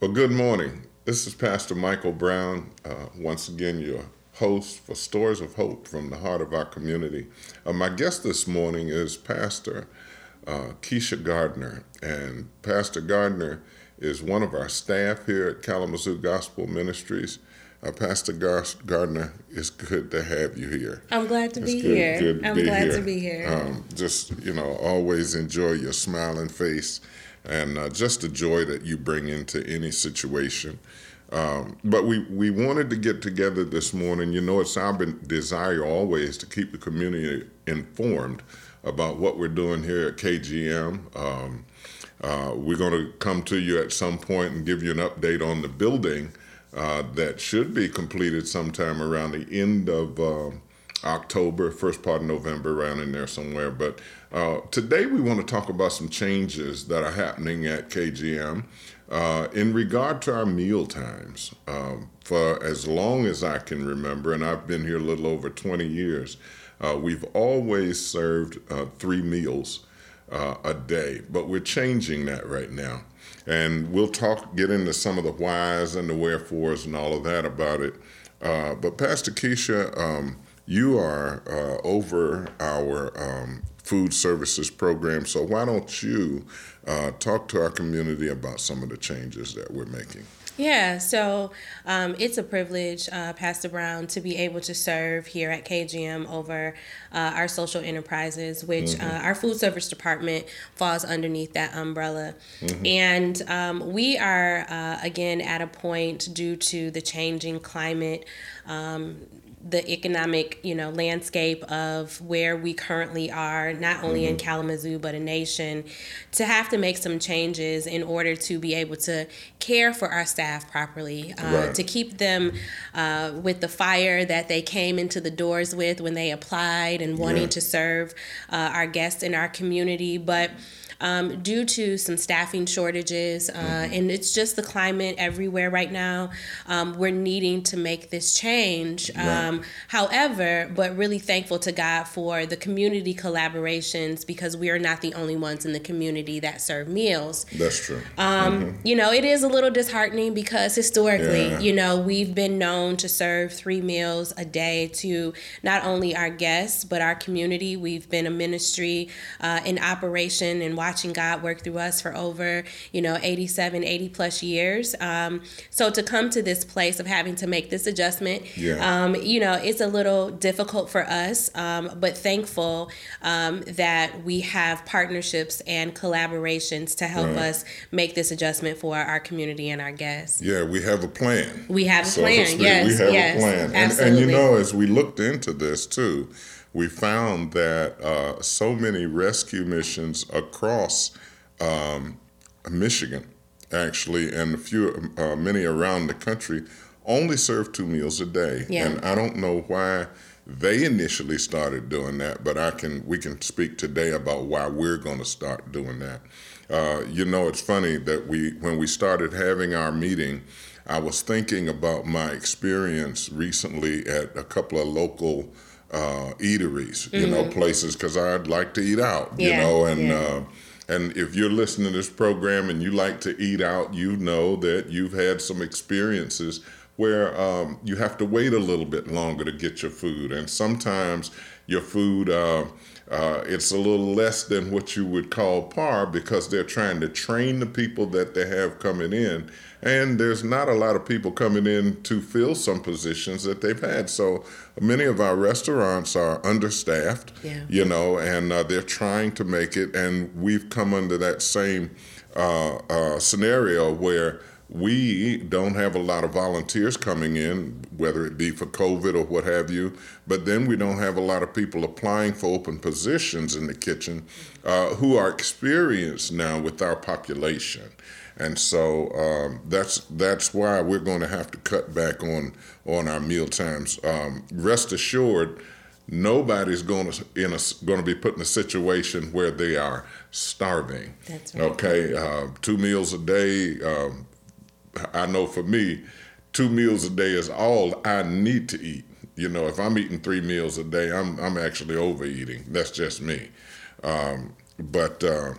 Well, good morning. This is Pastor Michael Brown, uh, once again, your host for Stories of Hope from the heart of our community. Uh, my guest this morning is Pastor uh, Keisha Gardner, and Pastor Gardner is one of our staff here at Kalamazoo Gospel Ministries. Uh, Pastor Gar- Gardner, it's good to have you here. I'm glad to It's be good- here. good to I'm be glad here. to be here. Um, just you know, always enjoy your smiling face and uh, just the joy that you bring into any situation. Um, but we we wanted to get together this morning. You know, it's our desire always to keep the community informed about what we're doing here at KGM. Um, uh, we're going to come to you at some point and give you an update on the building uh, that should be completed sometime around the end of um October, first part of November, around in there somewhere. But uh, today we want to talk about some changes that are happening at KGM uh, in regard to our meal times. Um, for as long as I can remember, and I've been here a little over 20 years, uh, we've always served uh, three meals uh, a day, but we're changing that right now. And we'll talk, get into some of the whys and the wherefores and all of that about it. Uh, but Pastor Keisha, um, you are uh, over our um, food services program, so why don't you uh, talk to our community about some of the changes that we're making? Yeah, so um, it's a privilege, uh, Pastor Brown, to be able to serve here at KGM over uh, our social enterprises, which uh, our food service department falls underneath that umbrella. And um, we are, uh, again, at a point due to the changing climate. Um, the economic you know landscape of where we currently are not only in Kalamazoo but a nation to have to make some changes in order to be able to care for our staff properly uh, Right. to keep them uh, with the fire that they came into the doors with when they applied and wanting Right. to serve uh, our guests in our community but um, due to some staffing shortages, uh, and it's just the climate everywhere right now. Um, we're needing to make this change. Um, However, but really thankful to God for the community collaborations because we are not the only ones in the community that serve meals. That's true. Um, You know, it is a little disheartening because historically, Yeah. you know, we've been known to serve three meals a day to not only our guests, but our community. We've been a ministry uh, in operation and watching God work through us for over, you know, 87, 80 plus years. Um, so to come to this place of having to make this adjustment, Yeah. um, you know, it's a little difficult for us, um, but thankful um, that we have partnerships and collaborations to help Right. us make this adjustment for our community and our guests. Yeah, we have a plan. We have a So to plan, speak, yes, we have yes, a plan. And, absolutely. and you know, as we looked into this too, we found that uh, so many rescue missions across um, Michigan, actually, and a few, uh, many around the country, only serve two meals a day. Yeah. And I don't know why they initially started doing that, but I can we can speak today about why we're going to start doing that. Uh, you know, it's funny that we when we started having our meeting, I was thinking about my experience recently at a couple of local uh, eateries, you know, places because I'd like to eat out, you Mm-hmm. Know, and. yeah. Uh, and if you're listening to this program and you like to eat out, you know that you've had some experiences where um, you have to wait a little bit longer to get your food, and sometimes your food uh, uh, it's a little less than what you would call par because they're trying to train the people that they have coming in, and there's not a lot of people coming in to fill some positions that they've had. So many of our restaurants are understaffed Yeah. you know, and uh, they're trying to make it. And we've come under that same uh, uh, scenario where we don't have a lot of volunteers coming in, whether it be for COVID or what have you. But then we don't have a lot of people applying for open positions in the kitchen uh, who are experienced now with our population. And so um, that's that's why we're going to have to cut back on on our meal times. Um, rest assured, nobody's going to in a going to be put in a situation where they are starving. That's right. Okay, uh, two meals a day. Um, I know for me, two meals a day is all I need to eat. You know, if I'm eating three meals a day, I'm I'm actually overeating. That's just me. Um, but uh,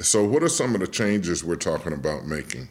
so, what are some of the changes we're talking about making?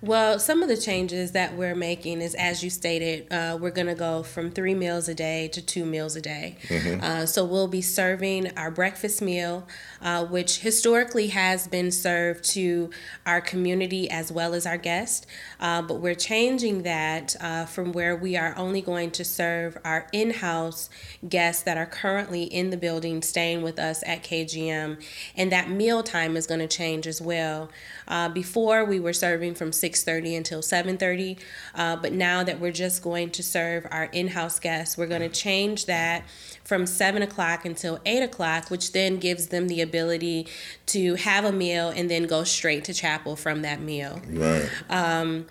Well, some of the changes that we're making is, as you stated, uh, we're going to go from three meals a day to two meals a day. Mm-hmm. Uh, so we'll be serving our breakfast meal, uh, which historically has been served to our community as well as our guests. Uh, but we're changing that uh, from where we are only going to serve our in house guests that are currently in the building staying with us at KGM. And that meal time is going to change as well. Uh, before we were serving from 6:30 until 7:30, uh, but now that we're just going to serve our in-house guests, we're going to change that from 7 o'clock until 8 o'clock, which then gives them the ability to have a meal and then go straight to chapel from that meal. Right. Um,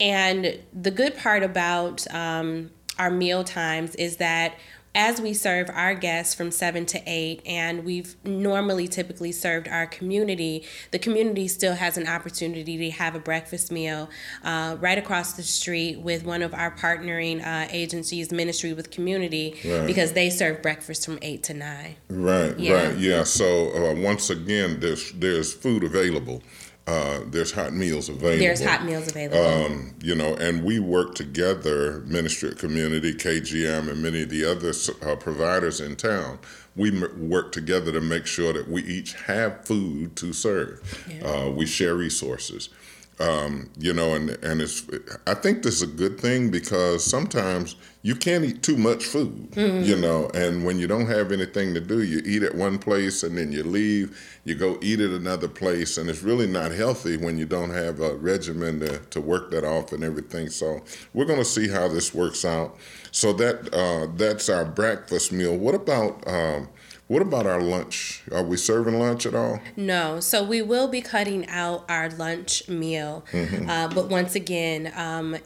and the good part about um, our meal times is that as we serve our guests from 7 to 8 and we've normally typically served our community the community still has an opportunity to have a breakfast meal uh, right across the street with one of our partnering uh, agencies ministry with community right. because they serve breakfast from 8 to 9 right yeah. right yeah so uh, once again there's there's food available uh, there's hot meals available. There's hot meals available. Um, you know, and we work together, Ministry Community, KGM, and many of the other uh, providers in town. We m- work together to make sure that we each have food to serve. Yeah. Uh, we share resources. Um, you know, and and it's. I think this is a good thing because sometimes you can't eat too much food. Mm-hmm. You know, and when you don't have anything to do, you eat at one place and then you leave. You go eat at another place, and it's really not healthy when you don't have a regimen to, to work that off and everything. So we're going to see how this works out. So that uh, that's our breakfast meal. What about? Um, what about our lunch? Are we serving lunch at all? No. So we will be cutting out our lunch meal. Mm-hmm. Uh, but once again, um,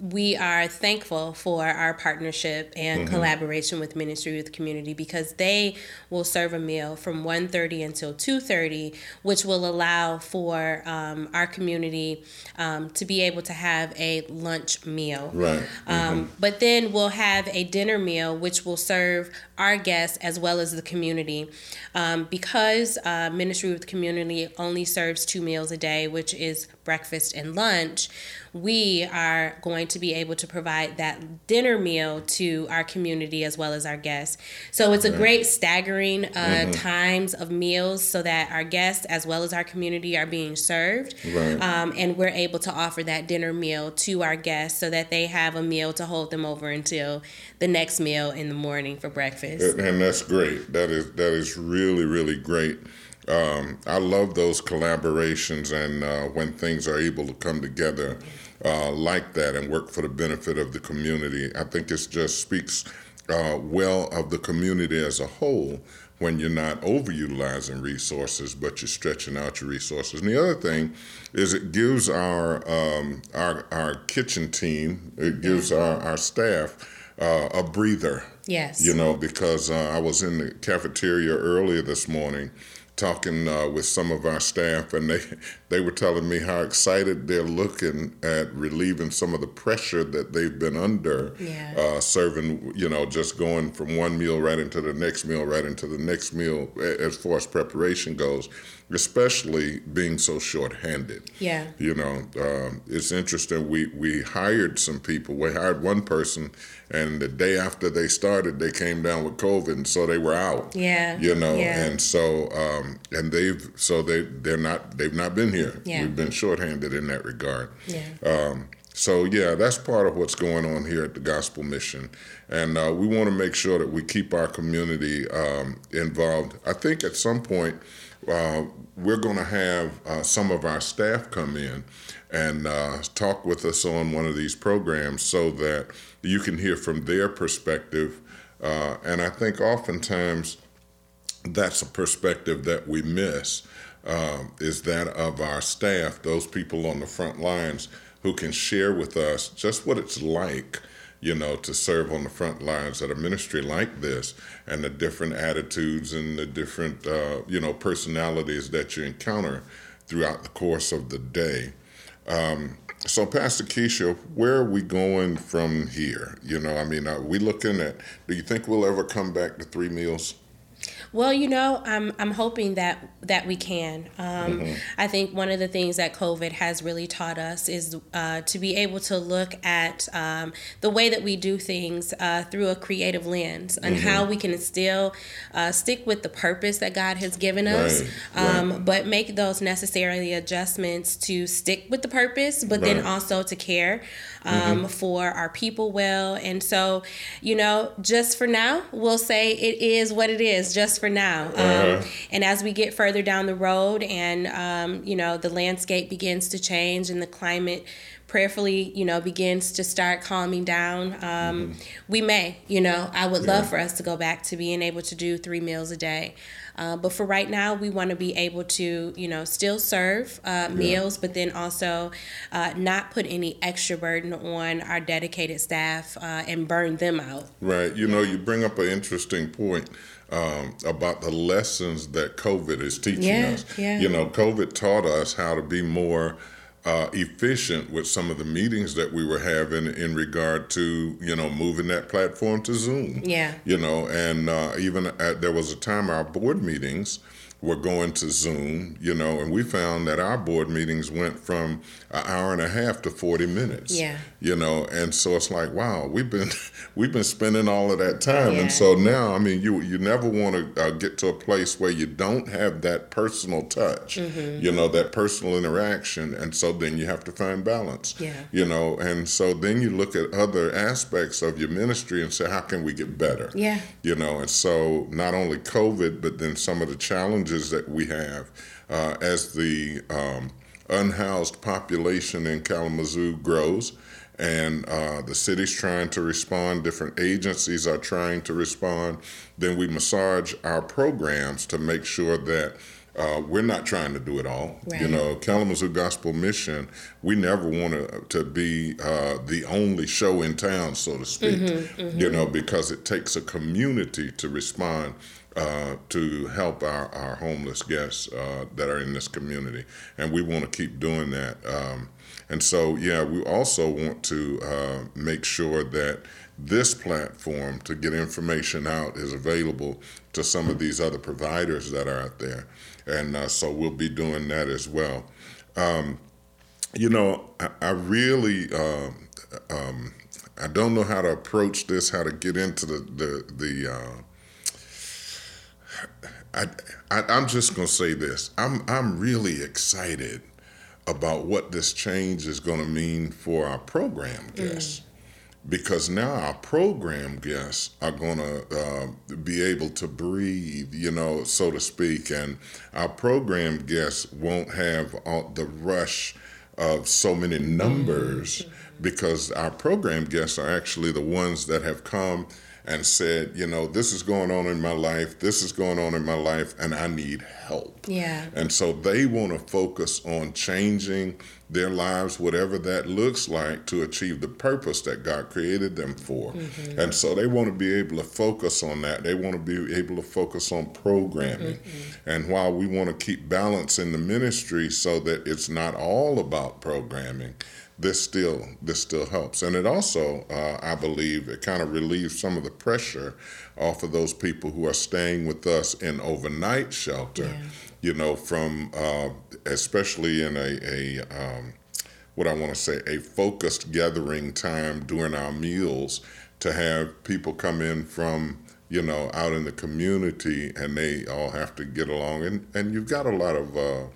we are thankful for our partnership and mm-hmm. collaboration with ministry with community because they will serve a meal from 1.30 until 2.30 which will allow for um, our community um, to be able to have a lunch meal right um, mm-hmm. but then we'll have a dinner meal which will serve our guests as well as the community um, because uh, ministry with community only serves two meals a day which is breakfast and lunch we are going to be able to provide that dinner meal to our community as well as our guests. So it's a great staggering uh, mm-hmm. times of meals so that our guests as well as our community are being served. Right. Um, and we're able to offer that dinner meal to our guests so that they have a meal to hold them over until the next meal in the morning for breakfast. And that's great. That is that is really really great. Um, I love those collaborations and uh, when things are able to come together uh, like that and work for the benefit of the community. I think it just speaks uh, well of the community as a whole when you're not overutilizing resources, but you're stretching out your resources. And the other thing is it gives our um, our, our kitchen team, it gives our, our staff uh, a breather. Yes. You know, because uh, I was in the cafeteria earlier this morning talking uh, with some of our staff, and they they were telling me how excited they're looking at relieving some of the pressure that they've been under, yeah. uh, serving you know just going from one meal right into the next meal, right into the next meal as far as preparation goes especially being so short-handed. Yeah. You know, um, it's interesting. We we hired some people. We hired one person, and the day after they started, they came down with COVID, and so they were out. Yeah. You know, yeah. and so um, and they've so they they're not they've not been here. Yeah. We've been short-handed in that regard. Yeah. Um, so yeah, that's part of what's going on here at the Gospel Mission, and uh, we want to make sure that we keep our community um, involved. I think at some point uh, we're going to have uh, some of our staff come in and uh, talk with us on one of these programs so that you can hear from their perspective. Uh, and I think oftentimes that's a perspective that we miss um, is that of our staff, those people on the front lines who can share with us just what it's like you know, to serve on the front lines at a ministry like this and the different attitudes and the different, uh, you know, personalities that you encounter throughout the course of the day. Um, so, Pastor Keisha, where are we going from here? You know, I mean, are we looking at, do you think we'll ever come back to three meals? Well, you know, I'm I'm hoping that that we can. Um, mm-hmm. I think one of the things that COVID has really taught us is uh, to be able to look at um, the way that we do things uh, through a creative lens and mm-hmm. how we can still uh, stick with the purpose that God has given us, right. Um, right. but make those necessary adjustments to stick with the purpose, but right. then also to care um, mm-hmm. for our people well. And so, you know, just for now, we'll say it is what it is, just for now. Um, uh-huh. And as we get further down the road and, um, you know, the landscape begins to change and the climate prayerfully, you know, begins to start calming down, um, mm-hmm. we may, you know, I would yeah. love for us to go back to being able to do three meals a day. Uh, but for right now, we want to be able to, you know, still serve uh, meals, but then also uh, not put any extra burden on our dedicated staff uh, and burn them out. Right. You yeah. know, you bring up an interesting point. Um, about the lessons that COVID is teaching yeah, us. Yeah. You know, COVID taught us how to be more uh, efficient with some of the meetings that we were having in regard to you know moving that platform to Zoom. Yeah. You know, and uh, even at, there was a time our board meetings were going to Zoom, you know, and we found that our board meetings went from an hour and a half to 40 minutes. Yeah. You know, and so it's like, wow, we've been we've been spending all of that time. Yeah. And so now, I mean, you you never want to uh, get to a place where you don't have that personal touch, mm-hmm. you know, that personal interaction. And so then you have to find balance. Yeah. You know, and so then you look at other aspects of your ministry and say, how can we get better? Yeah. You know, and so not only COVID, but then some of the challenges that we have uh, as the um, unhoused population in Kalamazoo grows and uh, the city's trying to respond, different agencies are trying to respond, then we massage our programs to make sure that uh, we're not trying to do it all. Right. You know, Kalamazoo Gospel Mission, we never want to be uh, the only show in town, so to speak, mm-hmm, mm-hmm. you know, because it takes a community to respond uh, to help our, our homeless guests uh, that are in this community. And we want to keep doing that. Um, and so, yeah, we also want to uh, make sure that this platform to get information out is available to some of these other providers that are out there. And uh, so we'll be doing that as well. Um, you know, I, I really. Uh, um, I don't know how to approach this, how to get into the the the I, I am just gonna say this. I'm I'm really excited about what this change is gonna mean for our program mm. guests. Mm. Because now our program guests are going to uh, be able to breathe, you know, so to speak, and our program guests won't have all the rush of so many numbers mm-hmm. because our program guests are actually the ones that have come and said, you know, this is going on in my life, this is going on in my life, and I need help. Yeah. And so they want to focus on changing their lives, whatever that looks like, to achieve the purpose that God created them for. Mm-hmm. And so they want to be able to focus on that. They want to be able to focus on programming. Mm-hmm. And while we want to keep balance in the ministry so that it's not all about programming, this still this still helps, and it also, uh, I believe, it kind of relieves some of the pressure off of those people who are staying with us in overnight shelter. Yeah. You know, from uh, especially in a, a um, what I want to say a focused gathering time during our meals to have people come in from you know out in the community and they all have to get along and and you've got a lot of uh,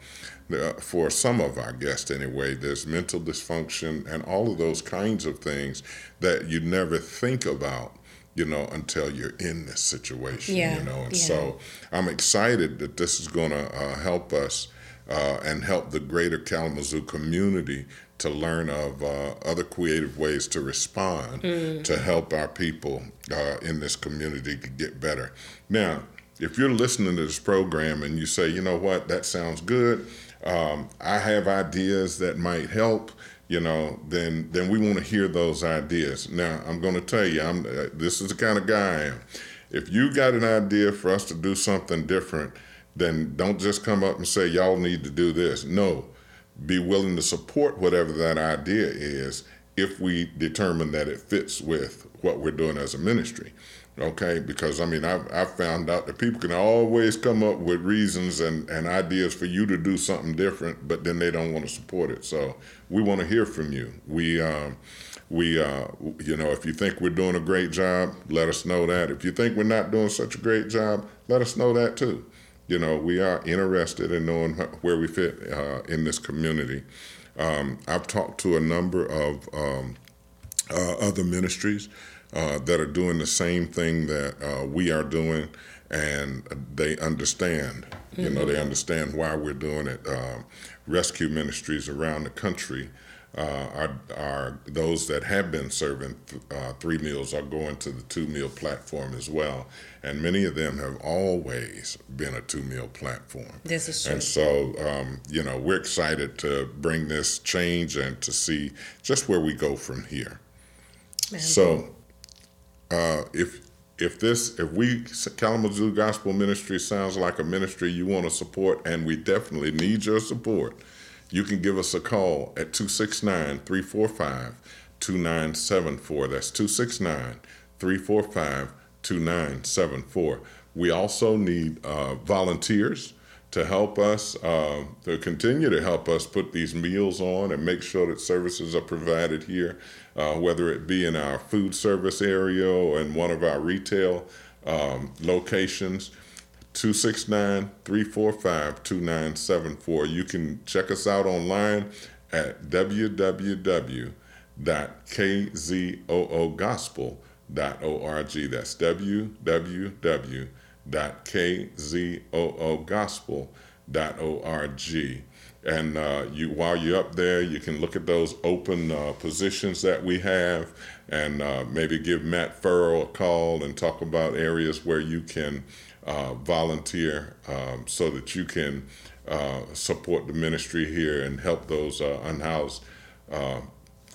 for some of our guests anyway, there's mental dysfunction and all of those kinds of things that you never think about you know, until you're in this situation, yeah, you know. And yeah. so I'm excited that this is going to uh, help us uh, and help the greater Kalamazoo community to learn of uh, other creative ways to respond mm. to help our people uh, in this community to get better. Now, if you're listening to this program and you say, you know what, that sounds good, um, I have ideas that might help, you know, then then we want to hear those ideas. Now, I'm going to tell you, I'm uh, this is the kind of guy I am. If you got an idea for us to do something different, then don't just come up and say y'all need to do this. No, be willing to support whatever that idea is if we determine that it fits with what we're doing as a ministry. Okay, because I mean, I've, I've found out that people can always come up with reasons and, and ideas for you to do something different, but then they don't want to support it. So we want to hear from you. We, um, we, uh, you know, if you think we're doing a great job, let us know that. If you think we're not doing such a great job, let us know that too. You know, we are interested in knowing where we fit uh, in this community. Um, I've talked to a number of um, uh, other ministries uh, that are doing the same thing that uh, we are doing, and they understand. Mm-hmm. You know, they mm-hmm. understand why we're doing it. Um, rescue ministries around the country uh, are, are those that have been serving th- uh, three meals are going to the two meal platform as well, and many of them have always been a two meal platform. This is true. And so, um, you know, we're excited to bring this change and to see just where we go from here. Man. So, uh, if if this if we Kalamazoo Gospel Ministry sounds like a ministry you want to support, and we definitely need your support, you can give us a call at 269 345 2974. That's 269 345 2974. We also need uh, volunteers to help us, uh, to continue to help us put these meals on and make sure that services are provided here, uh, whether it be in our food service area or in one of our retail um, locations. 269 345 2974. You can check us out online at www.kzoogospel.org. That's www www.kzoogospel.org. And uh, you, while you're up there, you can look at those open uh, positions that we have and uh, maybe give Matt Furrow a call and talk about areas where you can uh, volunteer um, so that you can uh, support the ministry here and help those uh, unhoused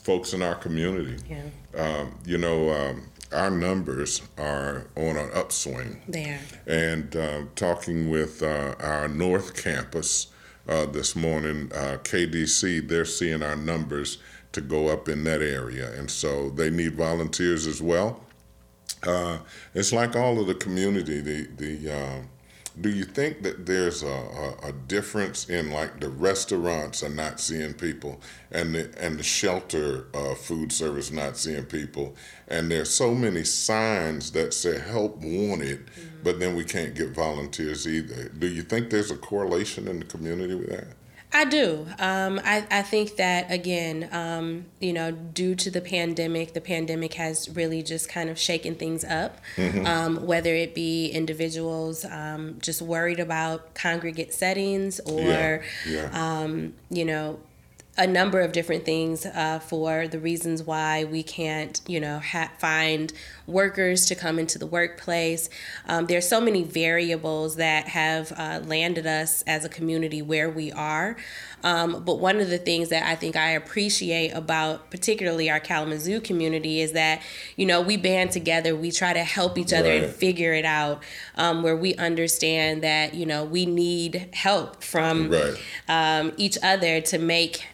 folks in our community. Yeah. Um, you know, um, our numbers are on an upswing. There. And uh, talking with uh, our North Campus uh, this morning, uh, KDC, they're seeing our numbers to go up in that area. And so they need volunteers as well. Uh, it's like all of the community, the, the um, do you think that there's a, a, a, difference in like the restaurants are not seeing people and the and the shelter uh, food service not seeing people? And there's so many signs that say help wanted mm-hmm. but then we can't get volunteers either. Do you think there's a correlation in the community with that I do. Um, I, I think that, again, um, you know, due to the pandemic, the pandemic has really just kind of shaken things up, mm-hmm. um, whether it be individuals um, just worried about congregate settings or, yeah. Yeah. Um, you know, a number of different things uh, for the reasons why we can't, you know, ha- find workers to come into the workplace. Um, are so many variables that have uh, landed us as a community where we are. Um, but one of the things that I think I appreciate about particularly our Kalamazoo community is that, you know, we band together, we try to help each other right. and figure it out um, where we understand that, you know, we need help from right. um, each other to make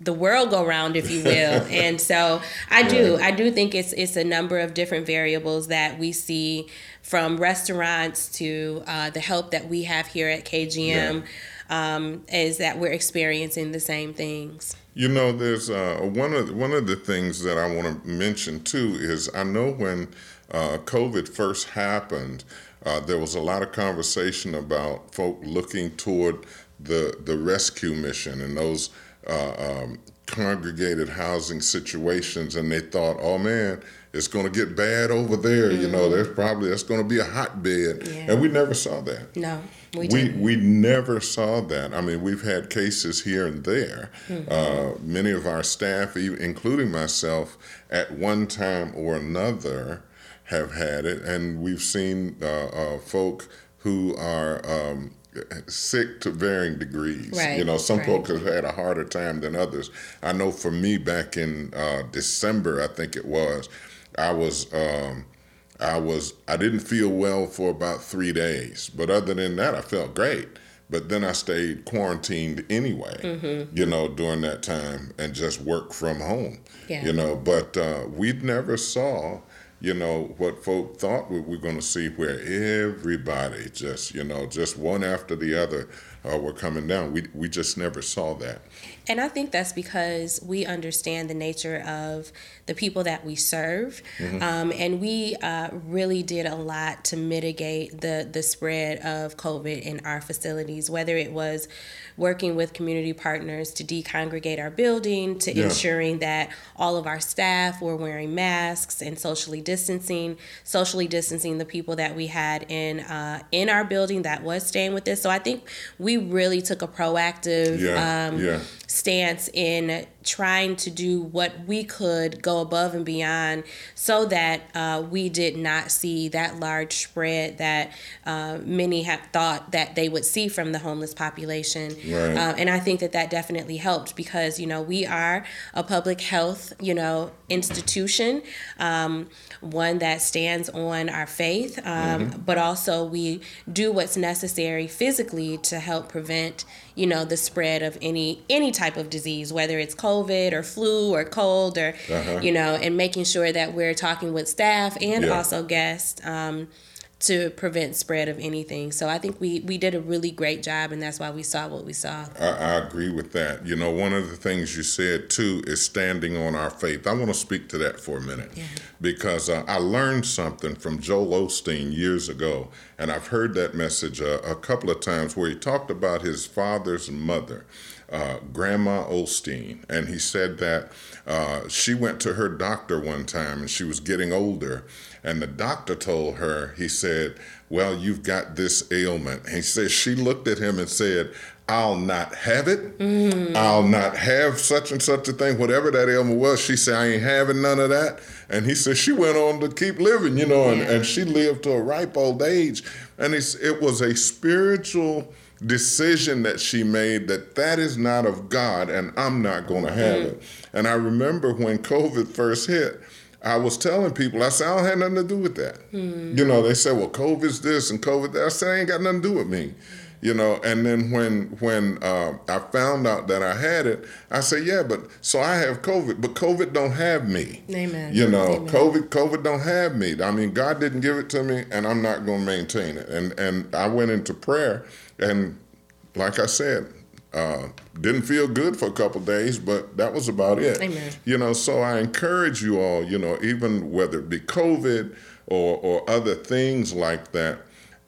the world go round, if you will. and so I do, I do think it's it's a number of different variables that we see from restaurants to uh, the help that we have here at KGM. Yeah. Um, is that we're experiencing the same things. You know, there's uh, one of one of the things that I want to mention too is I know when uh, COVID first happened, uh, there was a lot of conversation about folk looking toward the the rescue mission and those uh, um, congregated housing situations, and they thought, oh man, it's going to get bad over there. Mm-hmm. You know, mm-hmm. there's probably that's going to be a hotbed, yeah. and we never saw that. No, we we, we never saw that. I mean, we've had cases here and there. Mm-hmm. Uh, many of our staff, including myself, at one time or another, have had it, and we've seen uh, uh, folk who are um, sick to varying degrees. Right, you know, some right. folks have had a harder time than others. I know for me, back in uh, December, I think it was, I was. Um, I was I didn't feel well for about three days, but other than that, I felt great. But then I stayed quarantined anyway, mm-hmm. you know, during that time and just worked from home, yeah. you know. But uh, we never saw you know, what folk thought we were going to see, where everybody just, you know, just one after the other uh, were coming down. We, we just never saw that. And I think that's because we understand the nature of the people that we serve. Mm-hmm. Um, and we uh, really did a lot to mitigate the, the spread of COVID in our facilities, whether it was working with community partners to decongregate our building, to yeah. ensuring that all of our staff were wearing masks and socially distancing, socially distancing the people that we had in uh, in our building that was staying with us. So I think we really took a proactive yeah. Um, yeah. Stance in trying to do what we could go above and beyond so that uh, we did not see that large spread that uh, many have thought that they would see from the homeless population. Right. Uh, and I think that that definitely helped because, you know, we are a public health, you know, institution, um, one that stands on our faith, um, mm-hmm. but also we do what's necessary physically to help prevent you know the spread of any any type of disease whether it's covid or flu or cold or uh-huh. you know and making sure that we're talking with staff and yeah. also guests um, to prevent spread of anything. So I think we we did a really great job, and that's why we saw what we saw. I, I, agree with that. You know, one of the things you said too is standing on our faith. I want to speak to that for a minute yeah. because uh, I learned something from Joel Osteen years ago, and I've heard that message uh, a couple of times where he talked about his father's mother. Uh, Grandma Osteen, and he said that uh, she went to her doctor one time and she was getting older, and the doctor told her, he said, Well, you've got this ailment. He said, She looked at him and said, I'll not have it. Mm. I'll not have such and such a thing, whatever that ailment was. She said, I ain't having none of that. And he said, she went on to keep living, you know, and, and she lived to a ripe old age. And it's, it was a spiritual decision that she made that that is not of God and I'm not going to have mm. it. And I remember when COVID first hit, I was telling people, I said, I don't have nothing to do with that. Hmm. You know, they said, well, COVID's this and COVID that. I said, I ain't got nothing to do with me. You know, and then when when uh, I found out that I had it, I said, yeah, but so I have COVID, but COVID don't have me. Amen. You know, Amen. COVID COVID don't have me. I mean, God didn't give it to me, and I'm not going to maintain it. And and I went into prayer, and like I said, uh, didn't feel good for a couple days, but that was about it. Amen. You know, so I encourage you all, you know, even whether it be COVID or, or other things like that,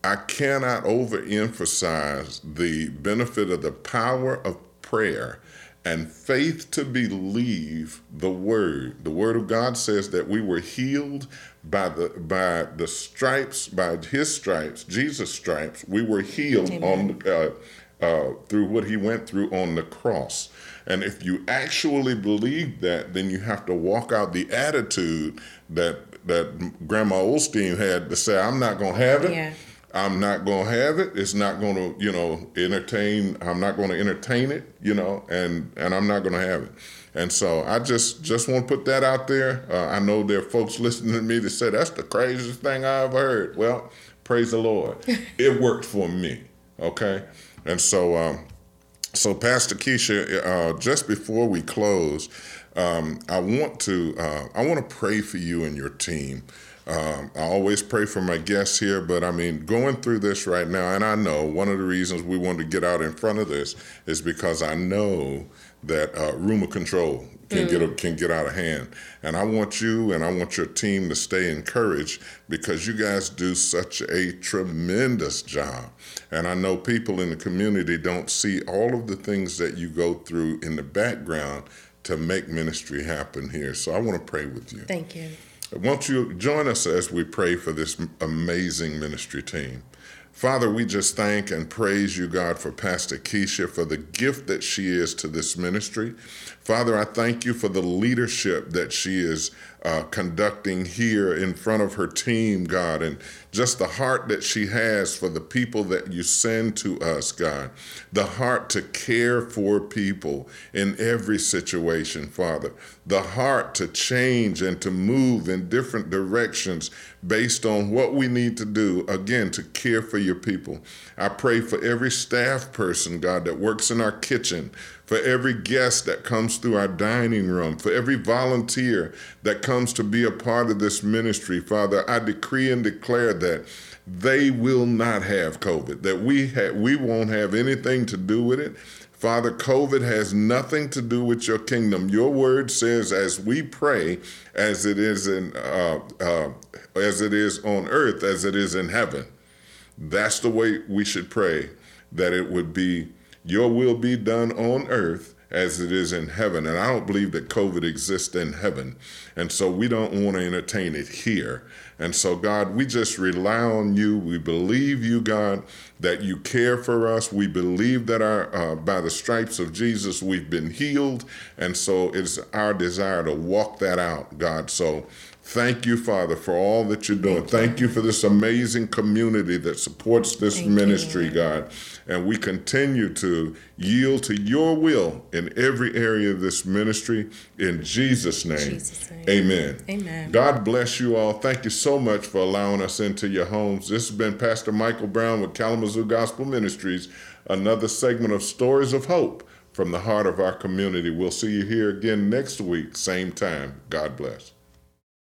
I cannot overemphasize the benefit of the power of prayer and faith to believe the word. The word of God says that we were healed by the by the stripes, by his stripes, Jesus' stripes. We were healed Amen. on uh, uh, through what he went through on the cross. And if you actually believe that, then you have to walk out the attitude that that Grandma Osteen had to say, "I'm not gonna have it. Yeah. I'm not gonna have it. It's not gonna, you know, entertain. I'm not gonna entertain it, you know, and and I'm not gonna have it." And so I just just want to put that out there. Uh, I know there are folks listening to me that say that's the craziest thing I ever heard. Well, praise the Lord, it worked for me. Okay. And so, um, so Pastor Keisha, uh, just before we close, um, I want to uh, I want to pray for you and your team. Um, I always pray for my guests here, but I mean, going through this right now, and I know one of the reasons we want to get out in front of this is because I know that uh, rumor control can mm. get can get out of hand. And I want you and I want your team to stay encouraged because you guys do such a tremendous job. And I know people in the community don't see all of the things that you go through in the background to make ministry happen here. So I want to pray with you. Thank you. Won't you join us as we pray for this amazing ministry team? Father, we just thank and praise you, God, for Pastor Keisha, for the gift that she is to this ministry. Father, I thank you for the leadership that she is uh, conducting here in front of her team, God, and just the heart that she has for the people that you send to us, God. The heart to care for people in every situation, Father. The heart to change and to move in different directions based on what we need to do, again, to care for your people. I pray for every staff person, God, that works in our kitchen for every guest that comes through our dining room, for every volunteer that comes to be a part of this ministry. Father, I decree and declare that they will not have COVID, that we, ha- we won't have anything to do with it. Father, COVID has nothing to do with your kingdom. Your word says, as we pray, as it is in, uh, uh, as it is on earth, as it is in heaven. That's the way we should pray. That it would be your will be done on earth as it is in heaven. And I don't believe that COVID exists in heaven. And so we don't want to entertain it here. And so, God, we just rely on you. We believe you, God, that you care for us. We believe that our uh, by the stripes of Jesus we've been healed. And so it's our desire to walk that out, God. So Thank you, Father, for all that you're doing. Thank, you. for this amazing community that supports this Thank ministry, you. God. And we continue to yield to your will in every area of this ministry. In Jesus' name, Jesus name. Amen. Amen. God bless you all. Thank you so much for allowing us into your homes. This has been Pastor Michael Brown with Kalamazoo Gospel Ministries, another segment of Stories of Hope from the heart of our community. We'll see you here again next week, same time. God bless.